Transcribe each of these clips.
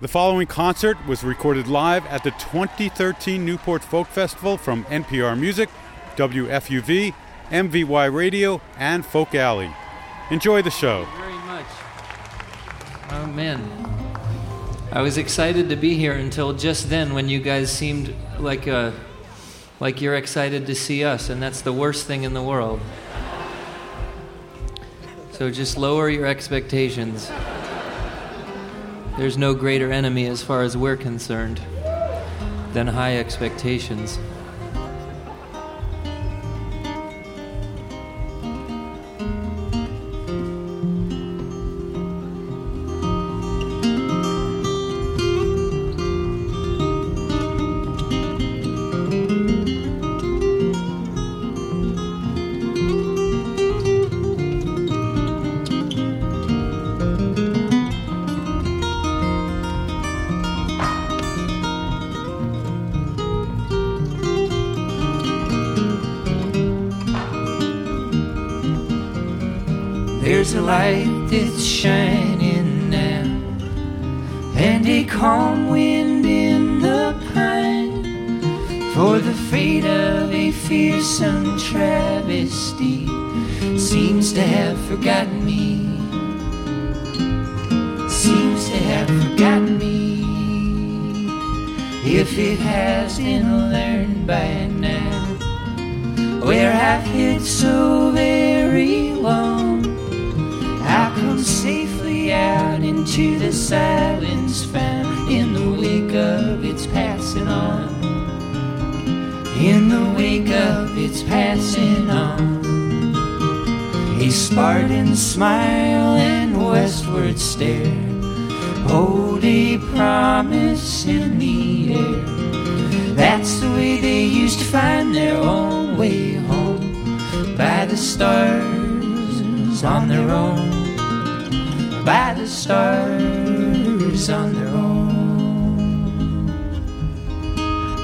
The following concert was recorded live at the 2013 Newport Folk Festival from NPR Music, WFUV, MVY Radio, and Folk Alley. Enjoy the show. Very much. Oh man. I was excited to be here until just then when you guys seemed like uh, like you're excited to see us and that's the worst thing in the world. So just lower your expectations. There's no greater enemy as far as we're concerned than high expectations. Where so very long. I'll come safely out into the silence found in the wake of its passing on. In the wake of its passing on. A Spartan smile and westward stare. Hold a promise in the air. That's the way they used to find their own way home. By the stars on their own. By the stars on their own.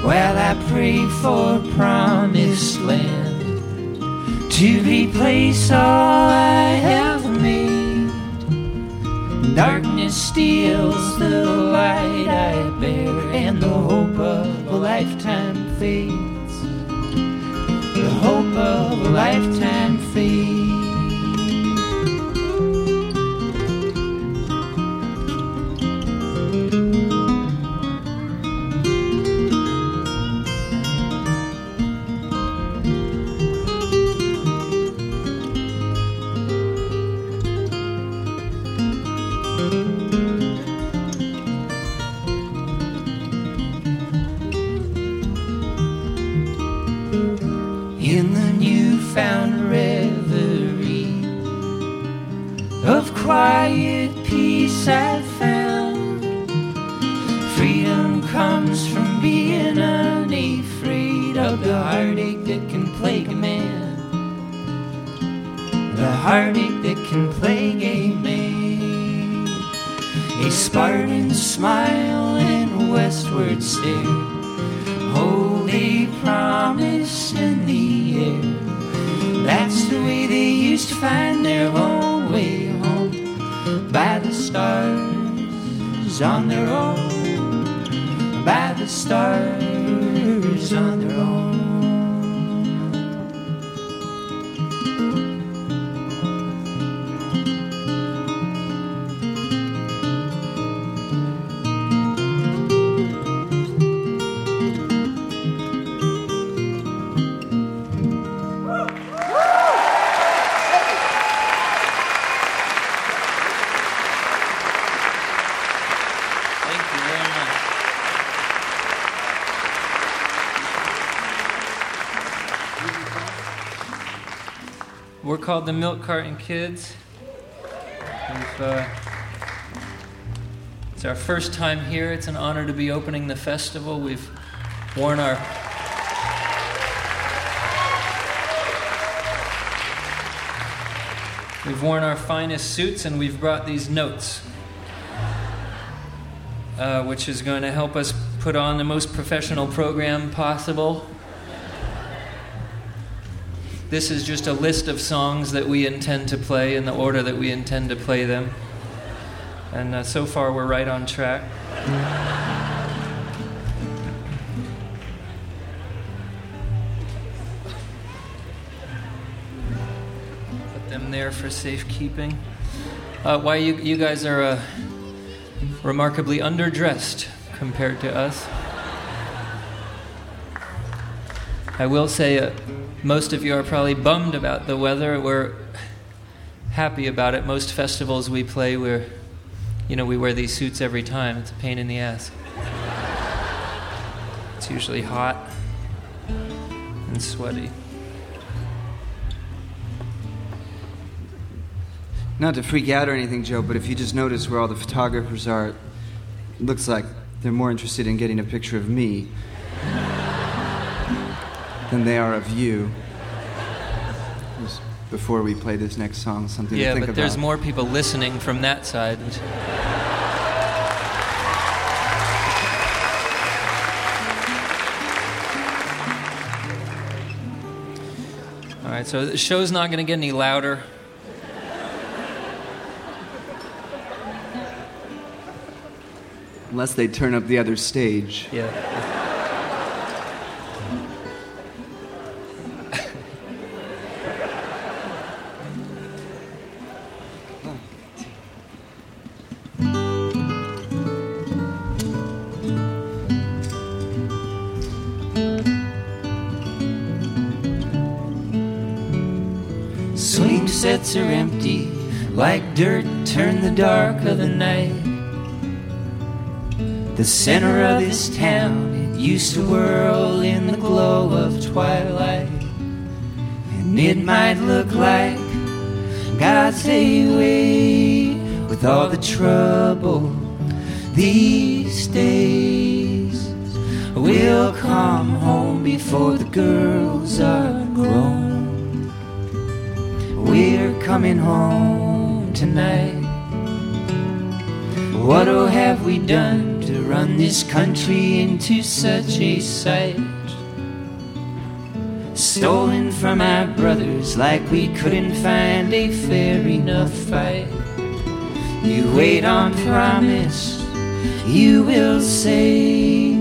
While I pray for promised land to replace all I have made. Darkness steals the light I bear, and the hope of a lifetime fades. The hope of a lifetime fades. Heartache that can plague a eh? man. A Spartan smile and westward stare hold a promise in the air. That's the way they used to find their own way home. By the stars on their own. By the stars on their own. Called the Milk Carton Kids. Uh, it's our first time here. It's an honor to be opening the festival. We've worn our We've worn our finest suits and we've brought these notes, uh, which is going to help us put on the most professional program possible. This is just a list of songs that we intend to play in the order that we intend to play them. And uh, so far, we're right on track. Put them there for safekeeping. Uh, why you, you guys are uh, remarkably underdressed compared to us. I will say, uh, most of you are probably bummed about the weather. We're happy about it. Most festivals we play, we're, you know, we wear these suits every time. It's a pain in the ass. It's usually hot and sweaty. Not to freak out or anything, Joe, but if you just notice where all the photographers are, it looks like they're more interested in getting a picture of me than they are of you. Just before we play this next song, something yeah, to think but there's more people listening from that side. All right, so the show's not going to get any louder. Unless they turn up the other stage. Yeah. Are empty, like dirt turn the dark of the night. The center of this town, it used to whirl in the glow of twilight. And it might look like God's highway with all the trouble these days. We'll come home before the girls are grown. Coming home tonight. What oh have we done to run this country into such a sight? Stolen from our brothers like we couldn't find a fair enough fight. You wait on promise, you will say,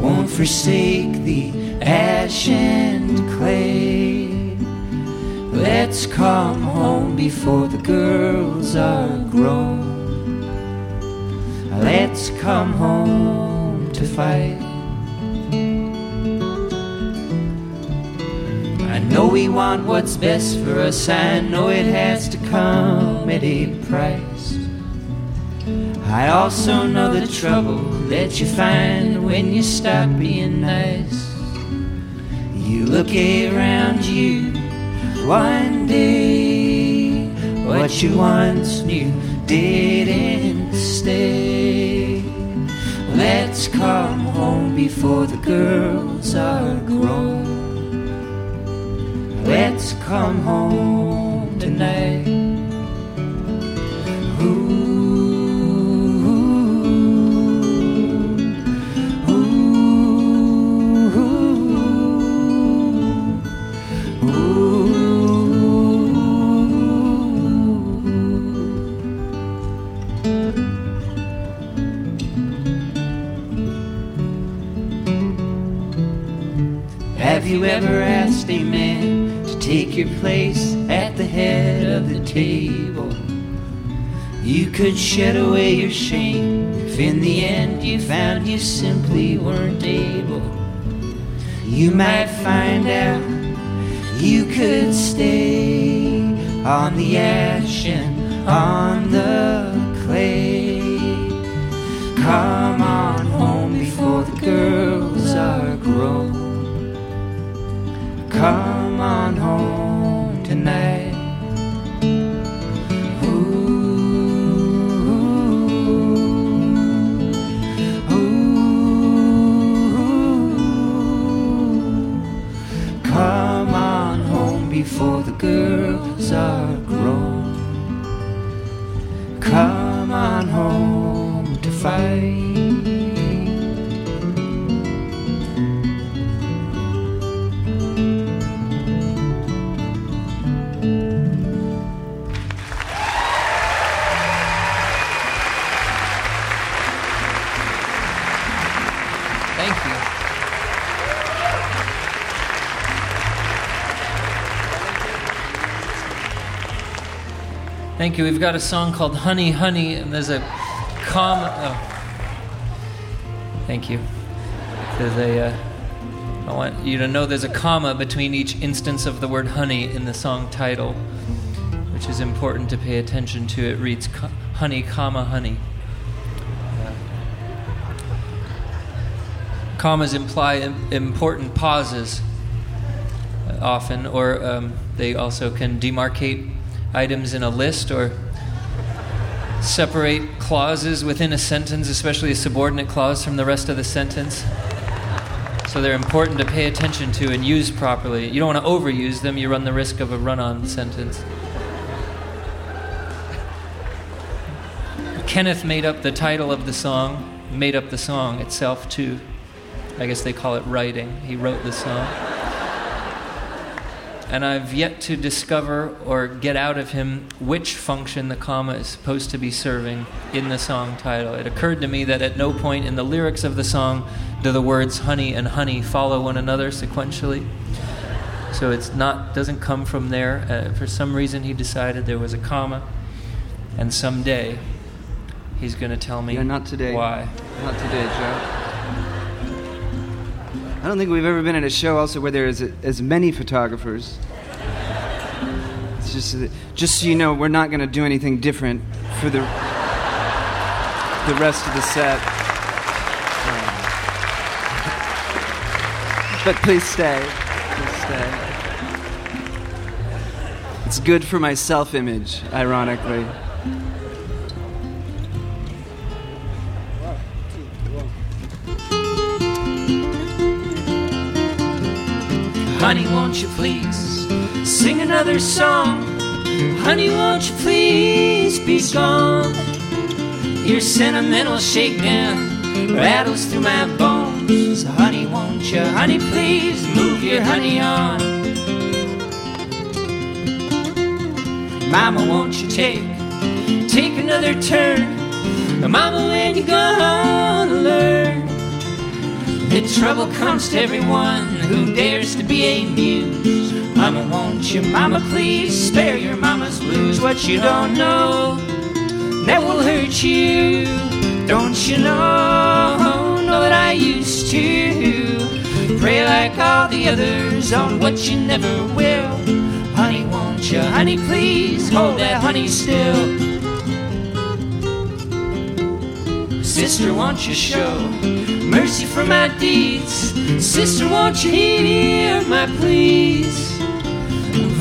won't forsake the ash and clay. Let's come home before the girls are grown. Let's come home to fight. I know we want what's best for us. I know it has to come at a price. I also know the trouble that you find when you stop being nice. You look around you one day, what you once knew didn't stay. Let's come home before the girls are grown. Let's come home tonight. Ooh, you ever asked a man to take your place at the head of the table? You could shed away your shame if in the end you found you simply weren't able. You might find out you could stay on the ash and on the clay. Come on home before the girls are grown. Come on home tonight. Ooh, ooh. Come on home before the girls are grown. Come on home to fight. Thank you. We've got a song called Honey, Honey, and there's a comma. Oh. Thank you. There's a. Uh, I want you to know there's a comma between each instance of the word honey in the song title, which is important to pay attention to. It reads honey, comma, honey. Uh, commas imply important pauses uh, often, or um, they also can demarcate items in a list or separate clauses within a sentence, especially a subordinate clause from the rest of the sentence. So they're important to pay attention to and use properly. You don't want to overuse them, you run the risk of a run on sentence. Kenneth made up the title of the song, made up the song itself too. I guess they call it writing. He wrote the song and I've yet to discover or get out of him which function the comma is supposed to be serving in the song title. It occurred to me that at no point in the lyrics of the song do the words honey and honey follow one another sequentially. So it's not doesn't come from there. Uh, for some reason, he decided there was a comma, and someday he's going to tell me. Yeah, not today. Why? Not today, Joe. I don't think we've ever been at a show also where there's as many photographers. It's just, just so you know, we're not going to do anything different for the the rest of the set. but please stay. Please stay. It's good for my self-image, ironically. Honey, won't you please sing another song? Honey, won't you please be gone? Your sentimental shakedown rattles through my bones. Honey, won't you, honey, please move your honey on? Mama, won't you take, take another turn? Mama, when you gonna learn? that trouble comes to everyone who dares to be a muse. Mama, won't you, mama, please spare your mama's blues? What you don't know that will hurt you. Don't you know? Know that I used to pray like all the others on what you never will. Honey, won't you, honey, please hold that honey still. Sister, won't you show mercy for my deeds? Sister, won't you hear my pleas?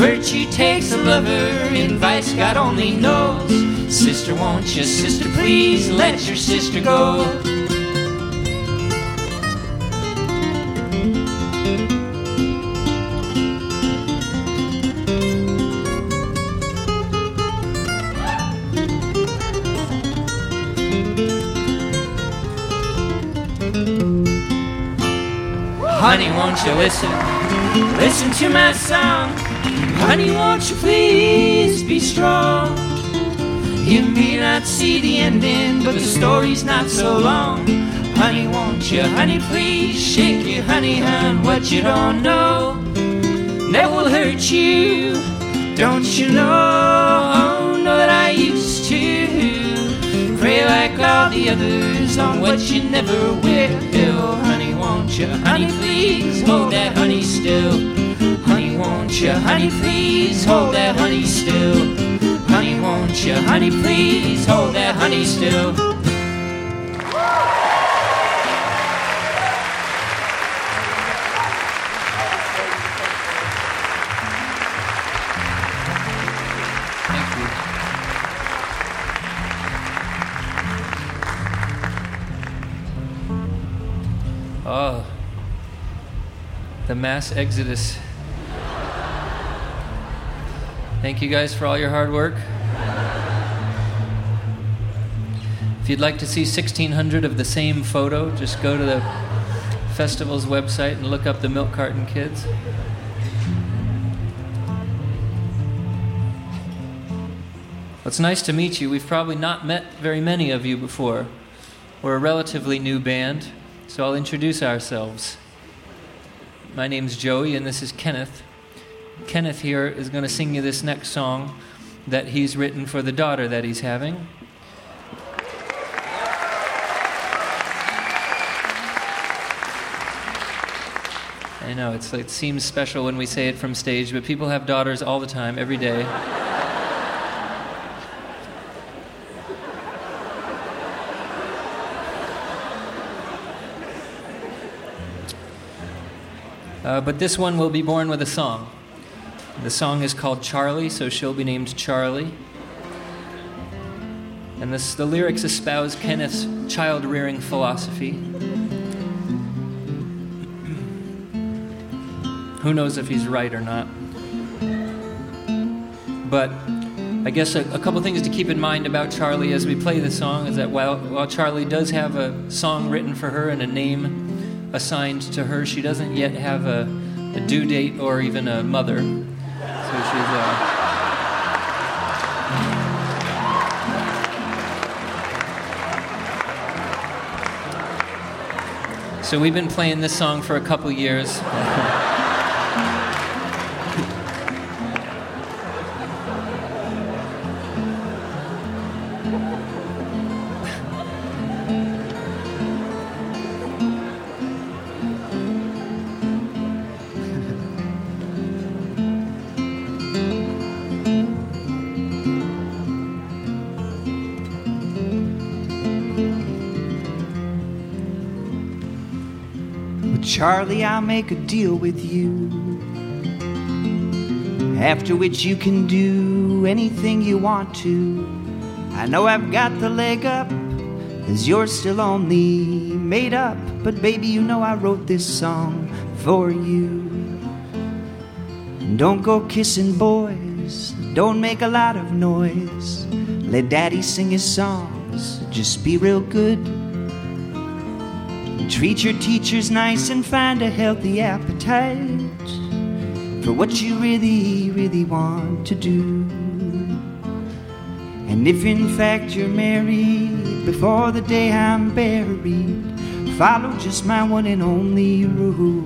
Virtue takes a lover, and vice God only knows. Sister, won't you, sister, please let your sister go? Honey, won't you listen? Listen to my song. Honey, won't you please be strong? You may not see the ending, but the story's not so long. Honey, won't you, honey, please shake your honey, hun, what you don't know. That will hurt you, don't you know? Know that I used to pray like all the others on what you never will, won't you, honey, please hold that honey still. Honey, won't you, honey, please hold that honey still. Honey, won't you, honey, please hold that honey still. Mass exodus. Thank you guys for all your hard work. If you'd like to see 1600 of the same photo, just go to the festival's website and look up the Milk Carton Kids. It's nice to meet you. We've probably not met very many of you before. We're a relatively new band So I'll introduce ourselves. My name's Joey, and this is Kenneth. Kenneth here is going to sing you this next song that he's written for the daughter that he's having. I know it's, it seems special when we say it from stage, but people have daughters all the time, every day. Uh, but this one will be born with a song. The song is called Charlie, so she'll be named Charlie. And this, the lyrics espouse Kenneth's child rearing philosophy. Who knows if he's right or not? But I guess a, a, couple things to keep in mind about Charlie as we play the song is that while, while Charlie does have a song written for her and a name assigned to her. She doesn't yet have a, a due date or even a mother. So she's. Uh, So we've been playing this song for a couple years. Charlie, I'll make a deal with you. After which you can do anything you want to. I know I've got the leg up, cause you're still only made up. But baby, you know I wrote this song for you. don't go kissing boys, don't make a lot of noise. Let daddy sing his songs, just be real good. Treat your teachers nice and find a healthy appetite for what you really, really want to do. And if in fact you're married before the day I'm buried, follow just my one and only rule.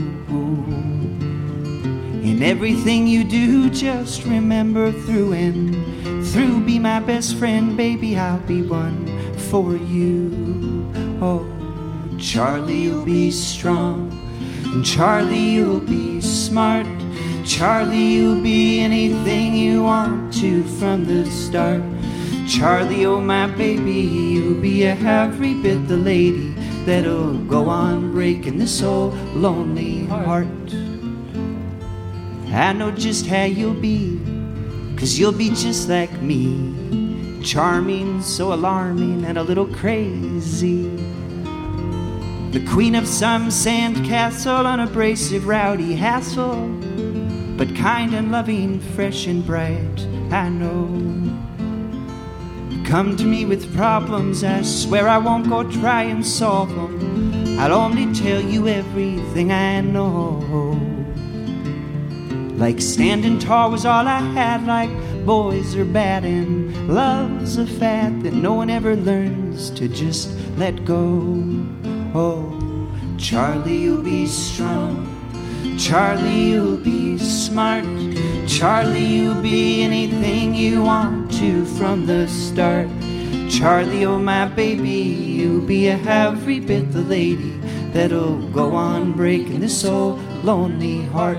In everything you do, just remember through and through, be my best friend, baby, I'll be one for you. Charlie, you'll be strong. And Charlie, you'll be smart. Charlie, you'll be anything you want to from the start. Charlie, oh my baby, you'll be a every bit the lady that'll go on breaking this old lonely heart. I know just how you'll be, cause you'll be just like me. Charming, so alarming, and a little crazy. The queen of some sand castle, unabrasive, rowdy hassle, but kind and loving, fresh and bright, I know. Come to me with problems, I swear I won't go try and solve them. I'll only tell you everything I know. Like standing tall was all I had, like boys are bad and love's a fad that no one ever learns to just let go. Oh, Charlie, you'll be strong. Charlie, you'll be smart. Charlie, you'll be anything you want to from the start. Charlie, oh my baby, you'll be a every bit the lady that'll go on breaking this old lonely heart.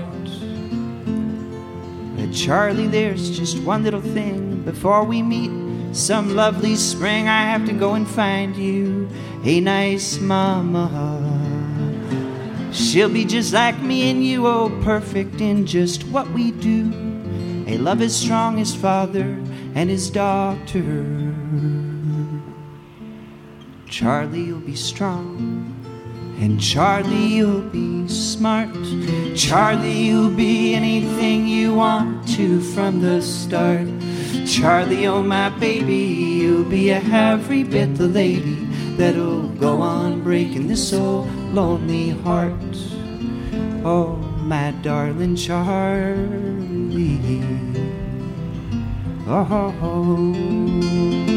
But Charlie, there's just one little thing before we meet some lovely spring. I have to go and find you a nice mama. She'll be just like me and you, oh, perfect in just what we do. A love as strong as father and his daughter. Charlie, you'll be strong. And Charlie, you'll be smart. Charlie, you'll be anything you want to from the start. Charlie, oh my baby, you'll be a every bit the lady that'll go on breaking this old lonely heart. Oh, my darling Charlie. Oh.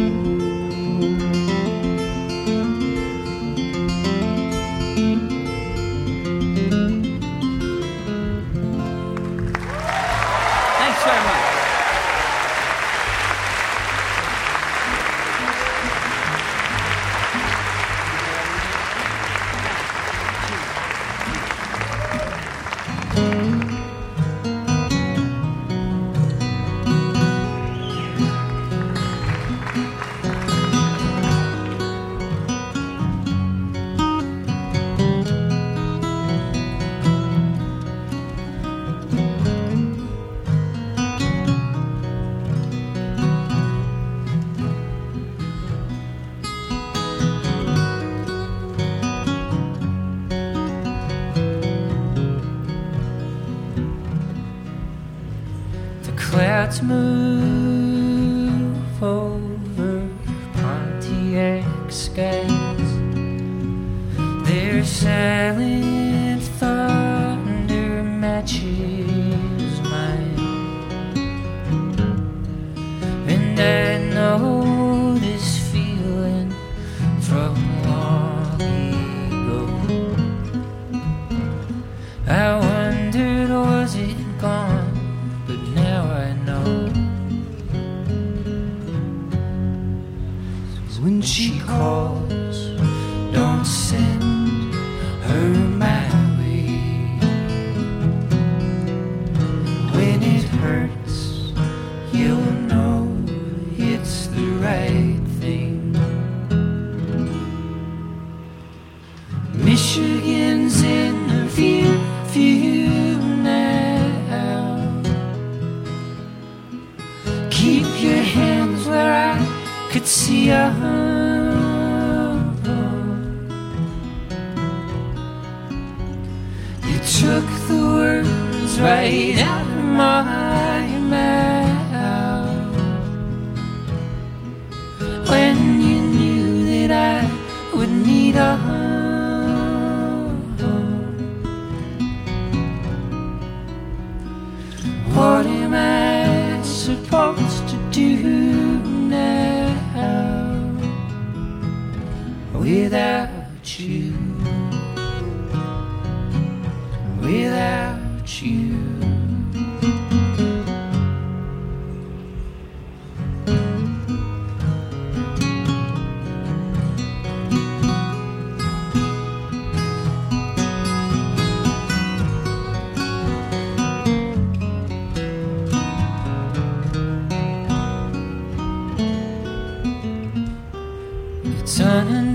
let's move over Pontiac skies. They're silent thunder matches mine, and I know. running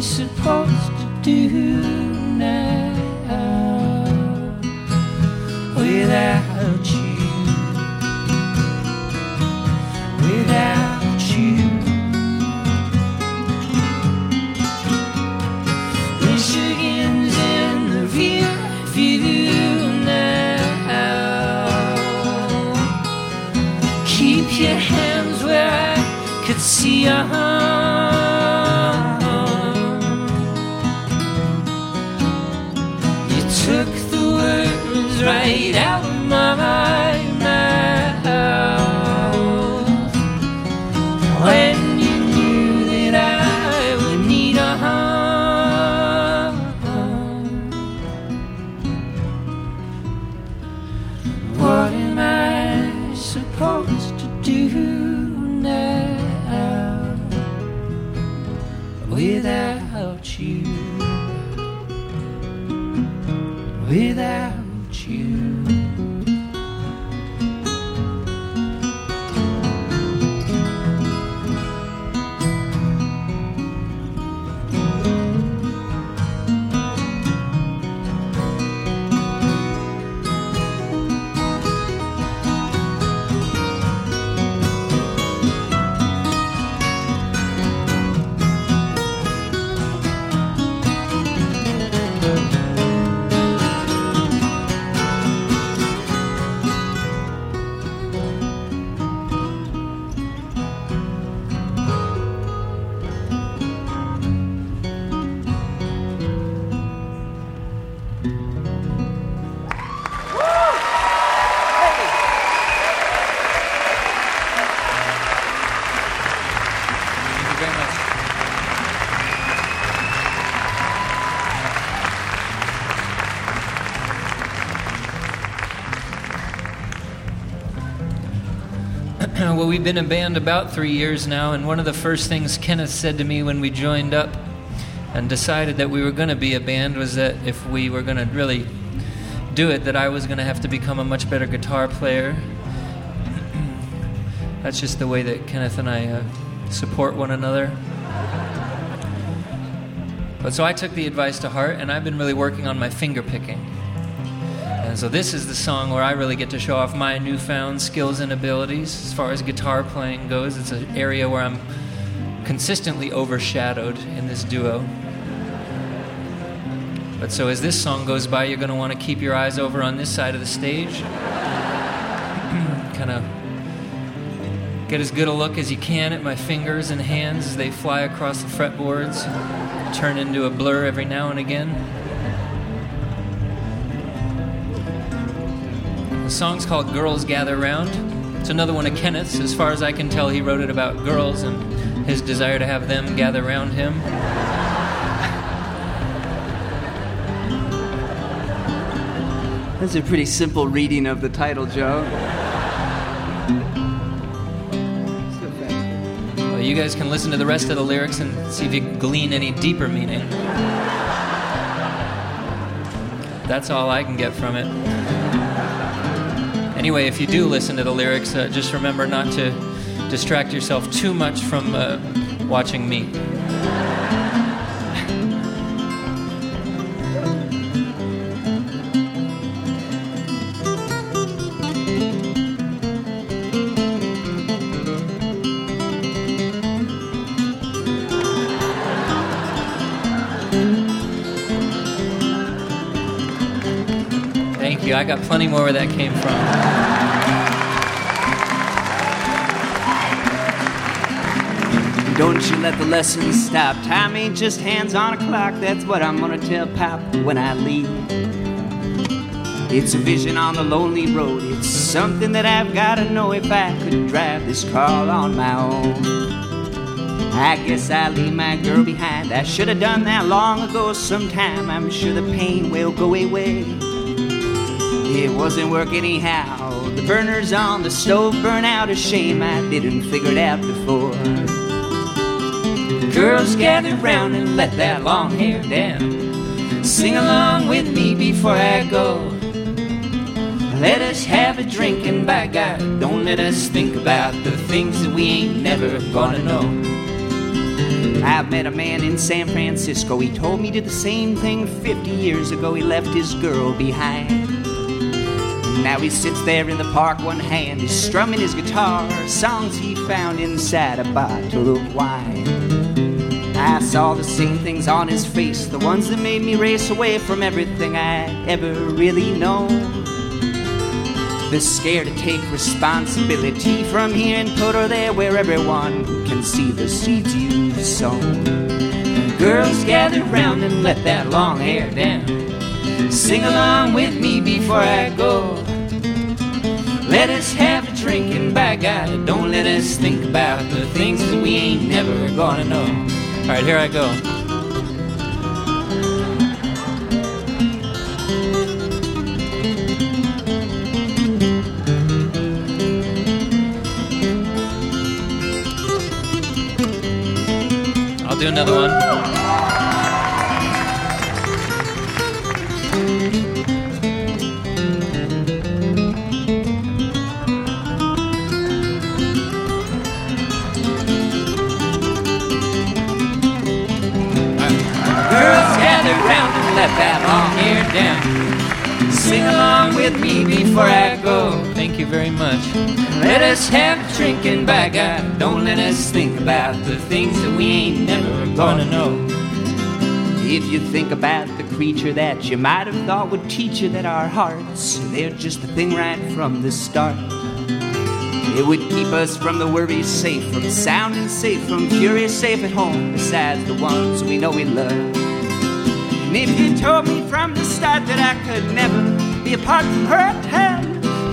supposed to do now without you? Without you, Michigan's in the view, now. Keep your hands where I could see your. Well, we've been a band about three years now, and one of the first things Kenneth said to me when we joined up and decided that we were going to be a band was that if we were going to really do it, that I was going to have to become a much better guitar player. That's just the way that Kenneth and I uh, support one another. But so I took the advice to heart, and I've been really working on my finger picking. So this is the song where I really get to show off my newfound skills and abilities as far as guitar playing goes. It's an area where I'm consistently overshadowed in this duo. But so as this song goes by, you're going to want to keep your eyes over on this side of the stage. kind of get as good a look as you can at my fingers and hands as they fly across the fretboards, turn into a blur every now and again. The song's called Girls Gather Round. It's another one of Kenneth's. As far as I can tell, he wrote it about girls and his desire to have them gather round him. That's a pretty simple reading of the title, Joe. Well, you guys can listen to the rest of the lyrics and see if you can glean any deeper meaning. That's all I can get from it. Anyway, if you do listen to the lyrics, uh, just remember not to distract yourself too much from uh, watching me. I got plenty more where that came from. Don't you let the lessons stop. Time ain't just hands on a clock. That's what I'm gonna tell Pop when I leave. It's a vision on the lonely road. It's something that I've gotta know if I could drive this car on my own. I guess I leave my girl behind. I should have done that long ago sometime. I'm sure the pain will go away. It wasn't work anyhow. The burners on the stove burn out. A shame I didn't figure it out before. Girls gather round and let that long hair down. Sing along with me before I go. Let us have a drink and by God, don't let us think about the things that we ain't never gonna know. I met a man in San Francisco. He told me did the same thing 50 years ago. He left his girl behind. Now he sits there in the park, one hand is strumming his guitar, songs he found inside a bottle of wine. I saw the same things on his face, the ones that made me race away from everything I'd ever really known. The scare to take responsibility from here and put her there where everyone can see the seeds you've sown. Girls gather round and let that long hair down. Sing along with me before I go. Let us have a drink and by God, don't let us think about the things that we ain't never gonna know. All right, here I go. I'll do another one. Sing along with me before I go. Thank you very much. Let us have a drinking by God. Don't let us think about the things that we ain't never gonna know. If you think about the creature that you might have thought would teach you that our hearts, they're just the thing right from the start. It would keep us from the worries safe, from sound and safe, from fury safe at home, besides the ones we know we love. And if you told me from the start that I could never be apart from her, tell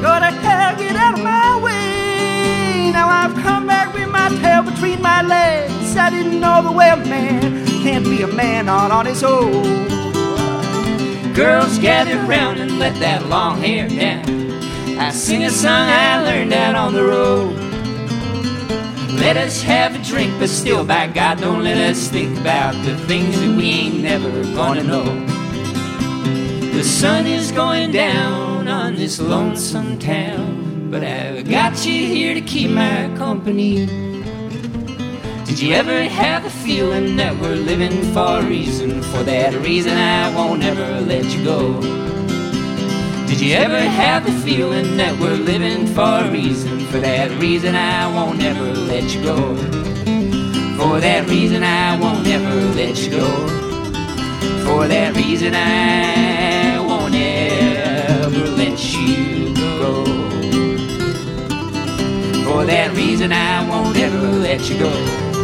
go to hell, get out of my way. Now I've come back with my tail between my legs. I didn't know the way a man can't be a man all on his own. Girls gather round and let that long hair down. I sing a song I learned out on the road. Let us have a drink, but still, by God, don't let us think about the things that we ain't never gonna know. The sun is going down on this lonesome town, but I've got you here to keep my company. Did you ever have the feeling that we're living for a reason? For that reason, I won't ever let you go. Did you ever have the feeling that we're living for a reason? For that reason, I won't ever let you go. For that reason, I won't ever let you go. For that reason, I won't ever let you go. For that reason, I won't ever let you go.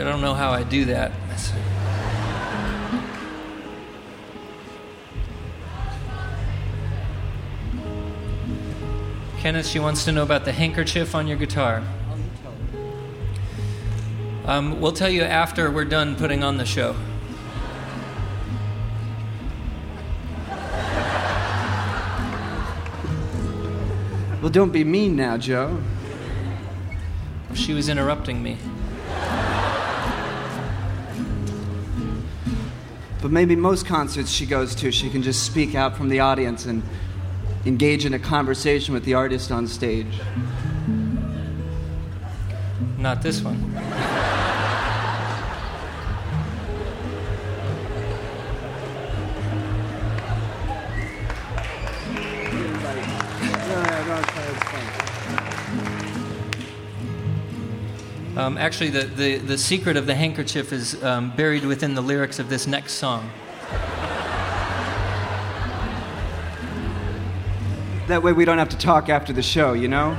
I don't know how I do that. Kenneth, she wants to know about the handkerchief on your guitar. Um, we'll tell you after we're done putting on the show. Well, don't be mean now, Joe. She was interrupting me. But maybe most concerts she goes to, she can just speak out from the audience and engage in a conversation with the artist on stage. Not this one. Um, actually, the, the, the secret of the handkerchief is um, buried within the lyrics of this next song. That way we don't have to talk after the show, you know?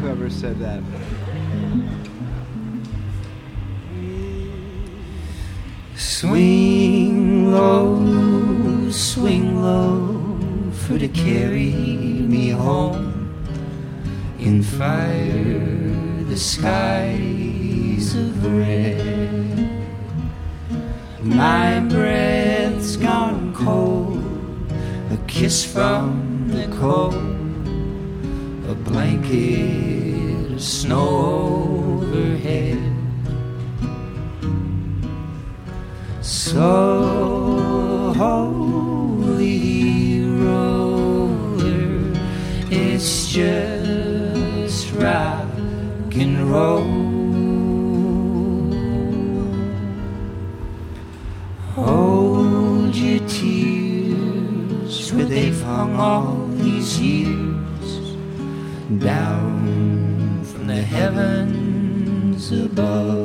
Whoever said that. Swing low, swing low for to carry me home in fire, the skies of red. My breath's gone cold, a kiss from the cold, a blanket of snow overhead. So holy roller, it's just down from the heavens above.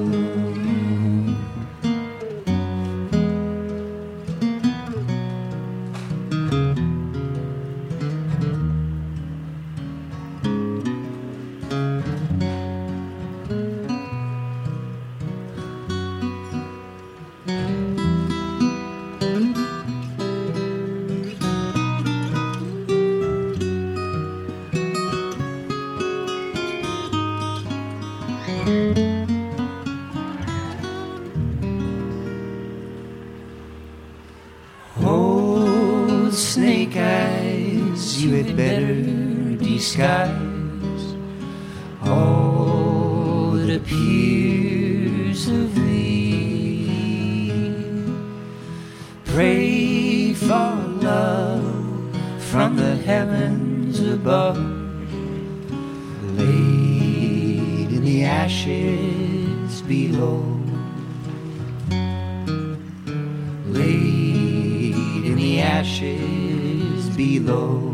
Appears of thee. Pray for love from the heavens above, laid in the ashes below. Laid in the ashes below.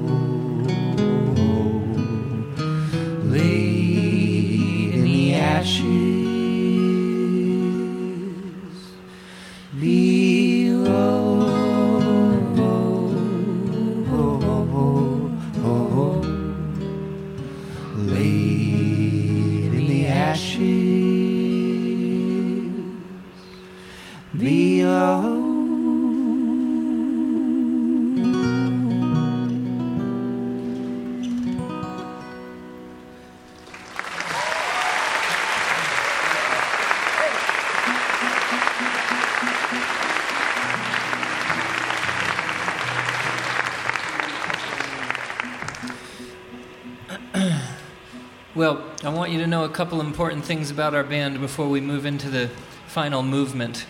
You to know a couple important things about our band before we move into the final movement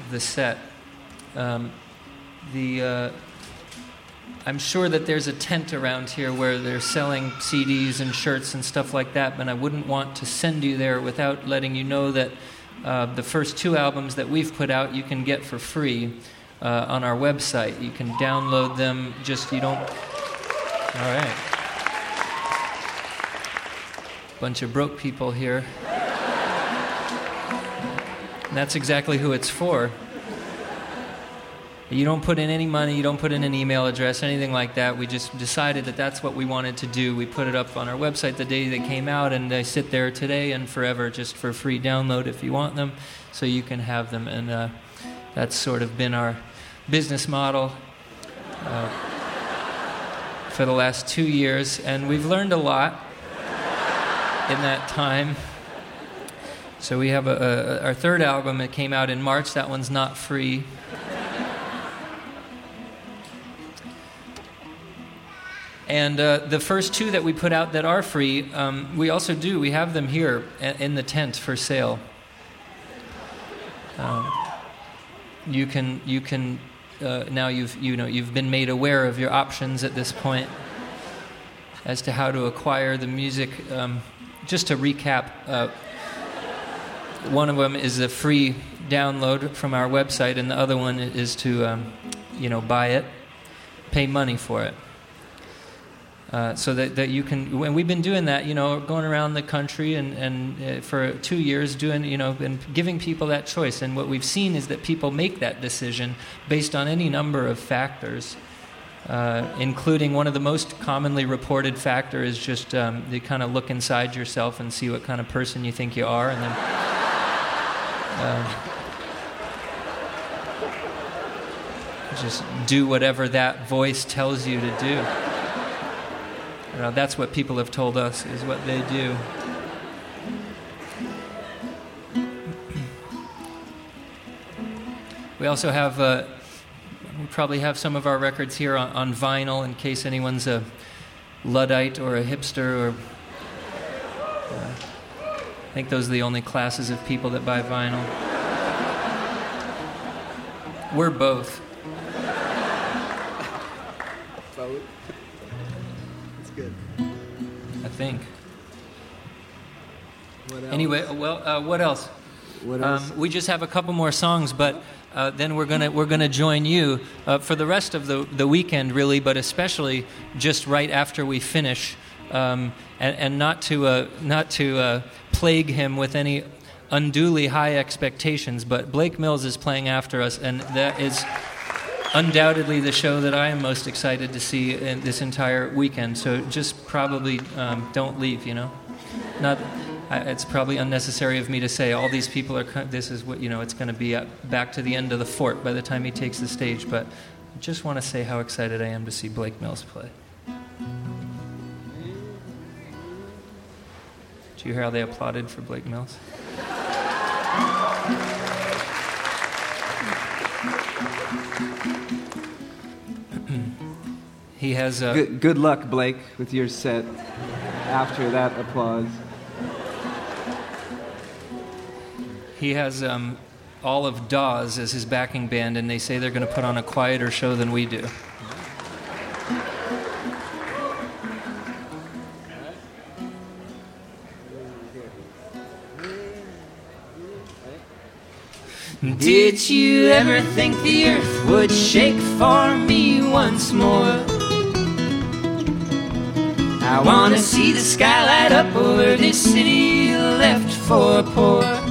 of the set. Um, the uh, I'm sure that there's a tent around here where they're selling CDs and shirts and stuff like that, but I wouldn't want to send you there without letting you know that uh, the first two albums that we've put out you can get for free uh, on our website. You can download them. Just you don't. All right bunch of broke people here. And that's exactly who it's for. You don't put in any money, you don't put in an email address, anything like that. We just decided that that's what we wanted to do. We put it up on our website the day they came out, and they sit there today and forever just for free download if you want them, so you can have them. And uh, that's sort of been our business model uh, for the last two years, and we've learned a lot in that time. So we have a, a, our third album that came out in March. That one's not free. And uh, the first two that we put out that are free, um, we also do. We have them here in the tent for sale. Um, you can you can uh, now you've you know you've been made aware of your options at this point as to how to acquire the music. Um, just to recap, uh, one of them is a free download from our website, and the other one is to, um, you know, buy it, pay money for it. Uh, so that, that you can, and we've been doing that, you know, going around the country and, and uh, for two years doing, you know, and giving people that choice. And what we've seen is that people make that decision based on any number of factors. Uh, including one of the most commonly reported factor is just um, you kind of look inside yourself and see what kind of person you think you are, and then uh, just do whatever that voice tells you to do. You know, that's what people have told us is what they do. We also have. Uh, we probably have some of our records here on, on, vinyl in case anyone's a Luddite or a hipster or. Uh, I think those are the only classes of people that buy vinyl. We're both. Both? That's good. I think. Anyway, well, uh, what else? What else? Um, we just have a couple more songs, but uh, then we're gonna we're gonna join you uh, for the rest of the the weekend, really, but especially just right after we finish, um, and, and not to uh, not to uh, plague him with any unduly high expectations. But Blake Mills is playing after us, and that is undoubtedly the show that I am most excited to see this entire weekend. So just probably um, don't leave, you know. Not It's probably unnecessary of me to say all these people are. This is what you know. It's going to be back to the end of the fort by the time he takes the stage. But I just want to say how excited I am to see Blake Mills play. Do you hear how they applauded for Blake Mills? he has a. Good, good luck, Blake, with your set after that applause. He has um, all of Dawes as his backing band, and they say they're going to put on a quieter show than we do. Did you ever think the earth would shake for me once more? I wanna see the sky light up over this city left for poor.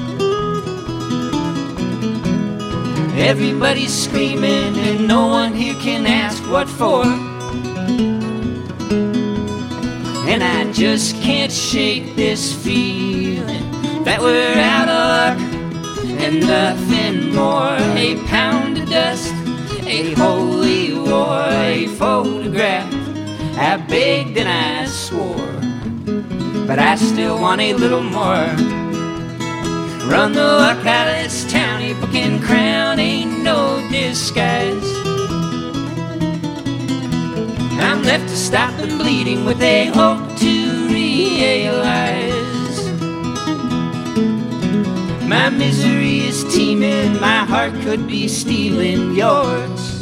Everybody's screaming and no one here can ask what for. And I just can't shake this feeling that we're out of luck and nothing more. A pound of dust, a holy war, a photograph. I begged and I swore, but I still want a little more. Run the luck out of this town, and crown ain't no disguise. I'm left to stop the bleeding with a hope to realize. My misery is teeming, my heart could be stealing yours.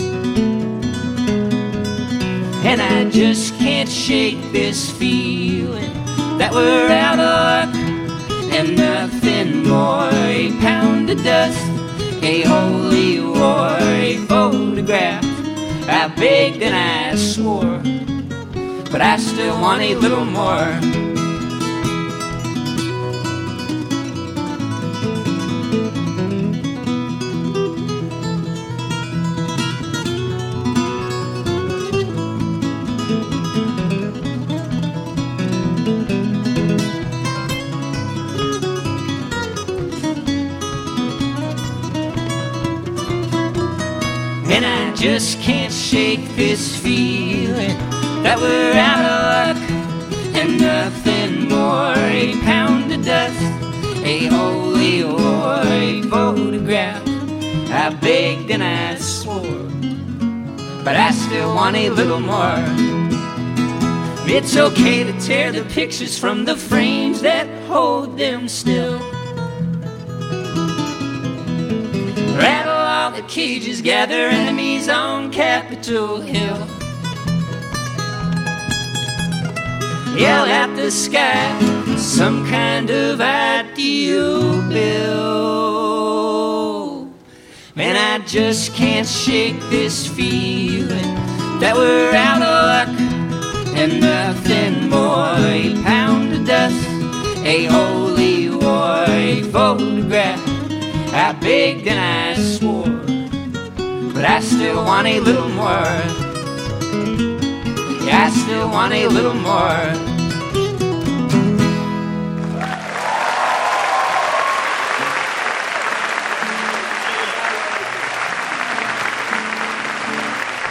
And I just can't shake this feeling that we're out of luck and nothing more. A pound of dust, a holy war, a photograph. I begged and I swore, but I still want a little more. And I just can't shake this feeling that we're out of luck and nothing more. A pound of dust, a holy war, a photograph. I begged and I swore, but I still want a little more. It's okay to tear the pictures from the frames that hold them still. Rattle the cages, gather enemies on Capitol Hill. Yell at the sky, some kind of ideal bill. Man, I just can't shake this feeling that we're out of luck and nothing more. A pound of dust, a holy war, a photograph. I begged and I swore, but I still want a little more. Yeah, I still want a little more.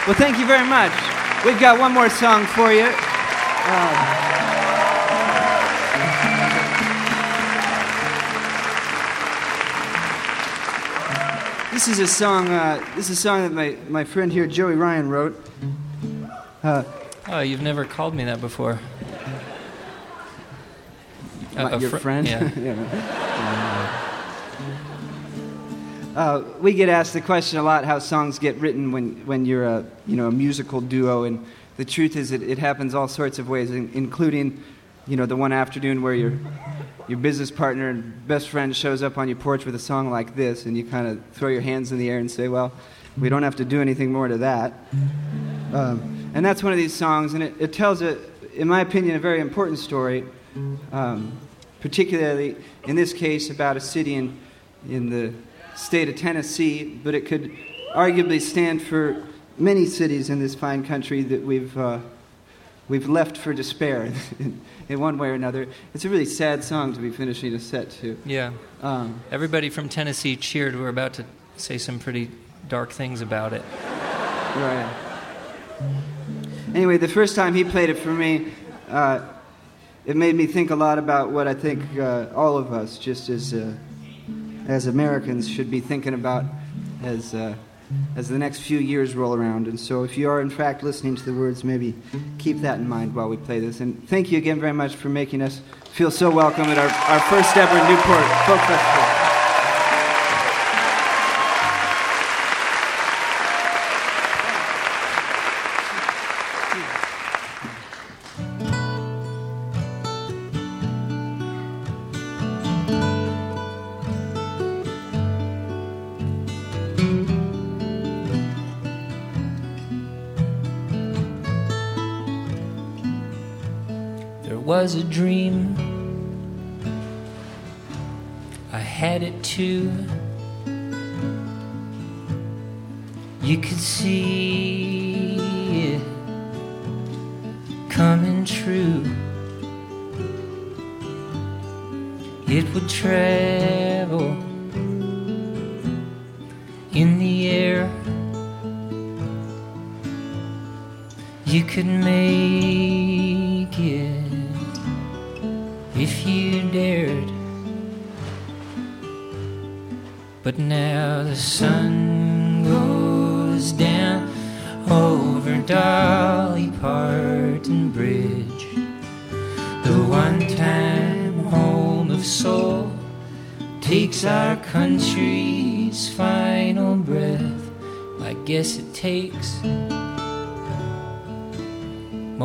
Well, thank you very much. We've got one more song for you. Um, this is a song. Uh, this is a song that my, my friend here, Joey Ryan, wrote. Uh, Oh, you've never called me that before. A your fr- friend. Yeah. Yeah. Uh, we get asked the question a lot how songs get written when, when you're a, you know, a musical duo, and the truth is it, it happens all sorts of ways, in, including you know, the one afternoon where your, your business partner and best friend shows up on your porch with a song like this, and you kind of throw your hands in the air and say, well, we don't have to do anything more to that. Um, and that's one of these songs, and it, it tells, a, in my opinion, a very important story, um, particularly in this case about a city in, in the state of Tennessee, but it could arguably stand for many cities in this fine country that we've, uh, we've left for despair in, in one way or another. It's a really sad song to be finishing a set to. Yeah. Um, Everybody from Tennessee cheered. We're about to say some pretty dark things about it. Right. Anyway, the first time he played it for me, uh, it made me think a lot about what I think uh, all of us, just as uh, as Americans, should be thinking about as uh, as the next few years roll around. And so, if you are in fact listening to the words, maybe keep that in mind while we play this. And thank you again very much for making us feel so welcome at our, our first ever Newport Folk Festival. Was a dream,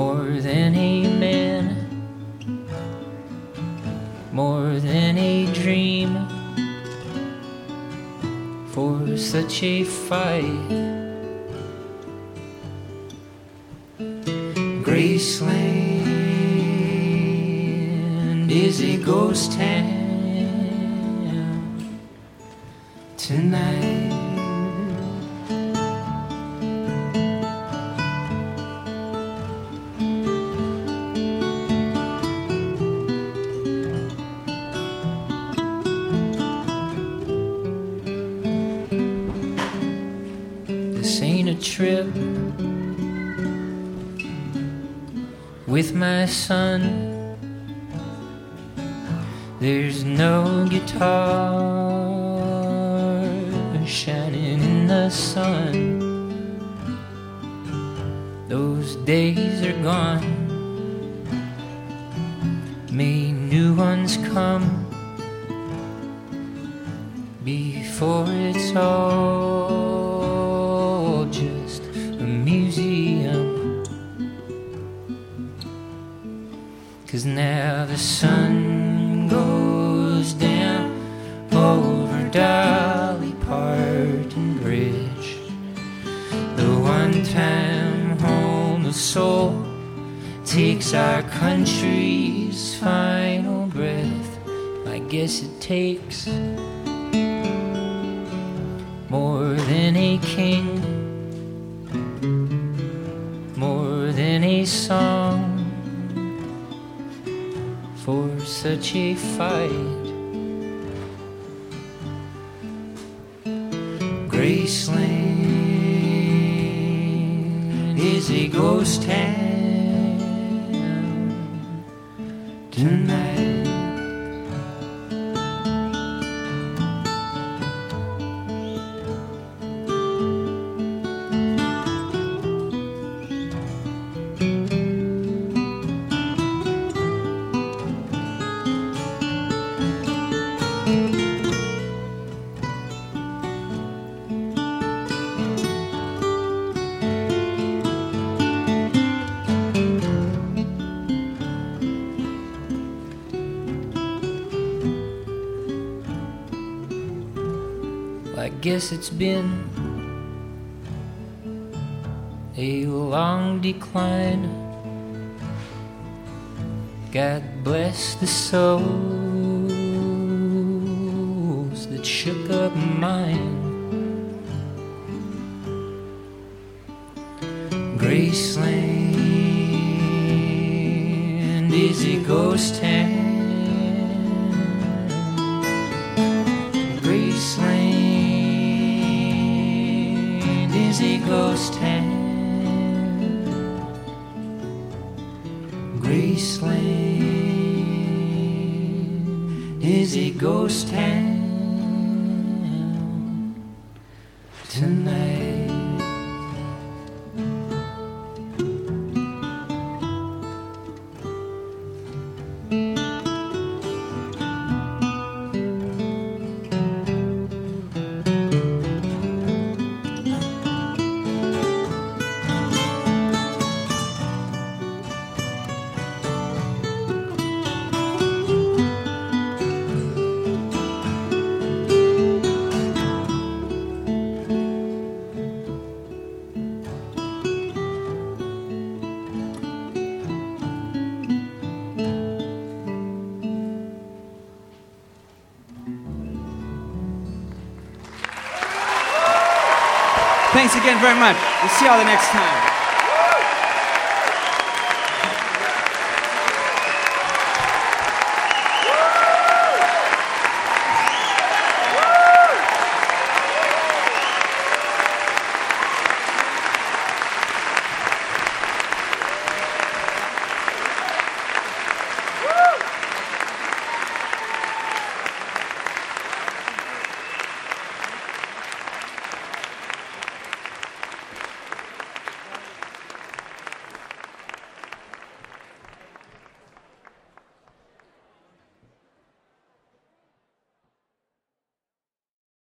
more than a man, more than a dream for such a fight. Graceland is a ghost town tonight. Son. There's no guitar takes more than a king, more than a song for such a fight. Graceland is a ghost town tonight. Guess it's been a long decline. God bless the souls Graceland is a ghost town tonight. Very much. We'll see y'all the next time.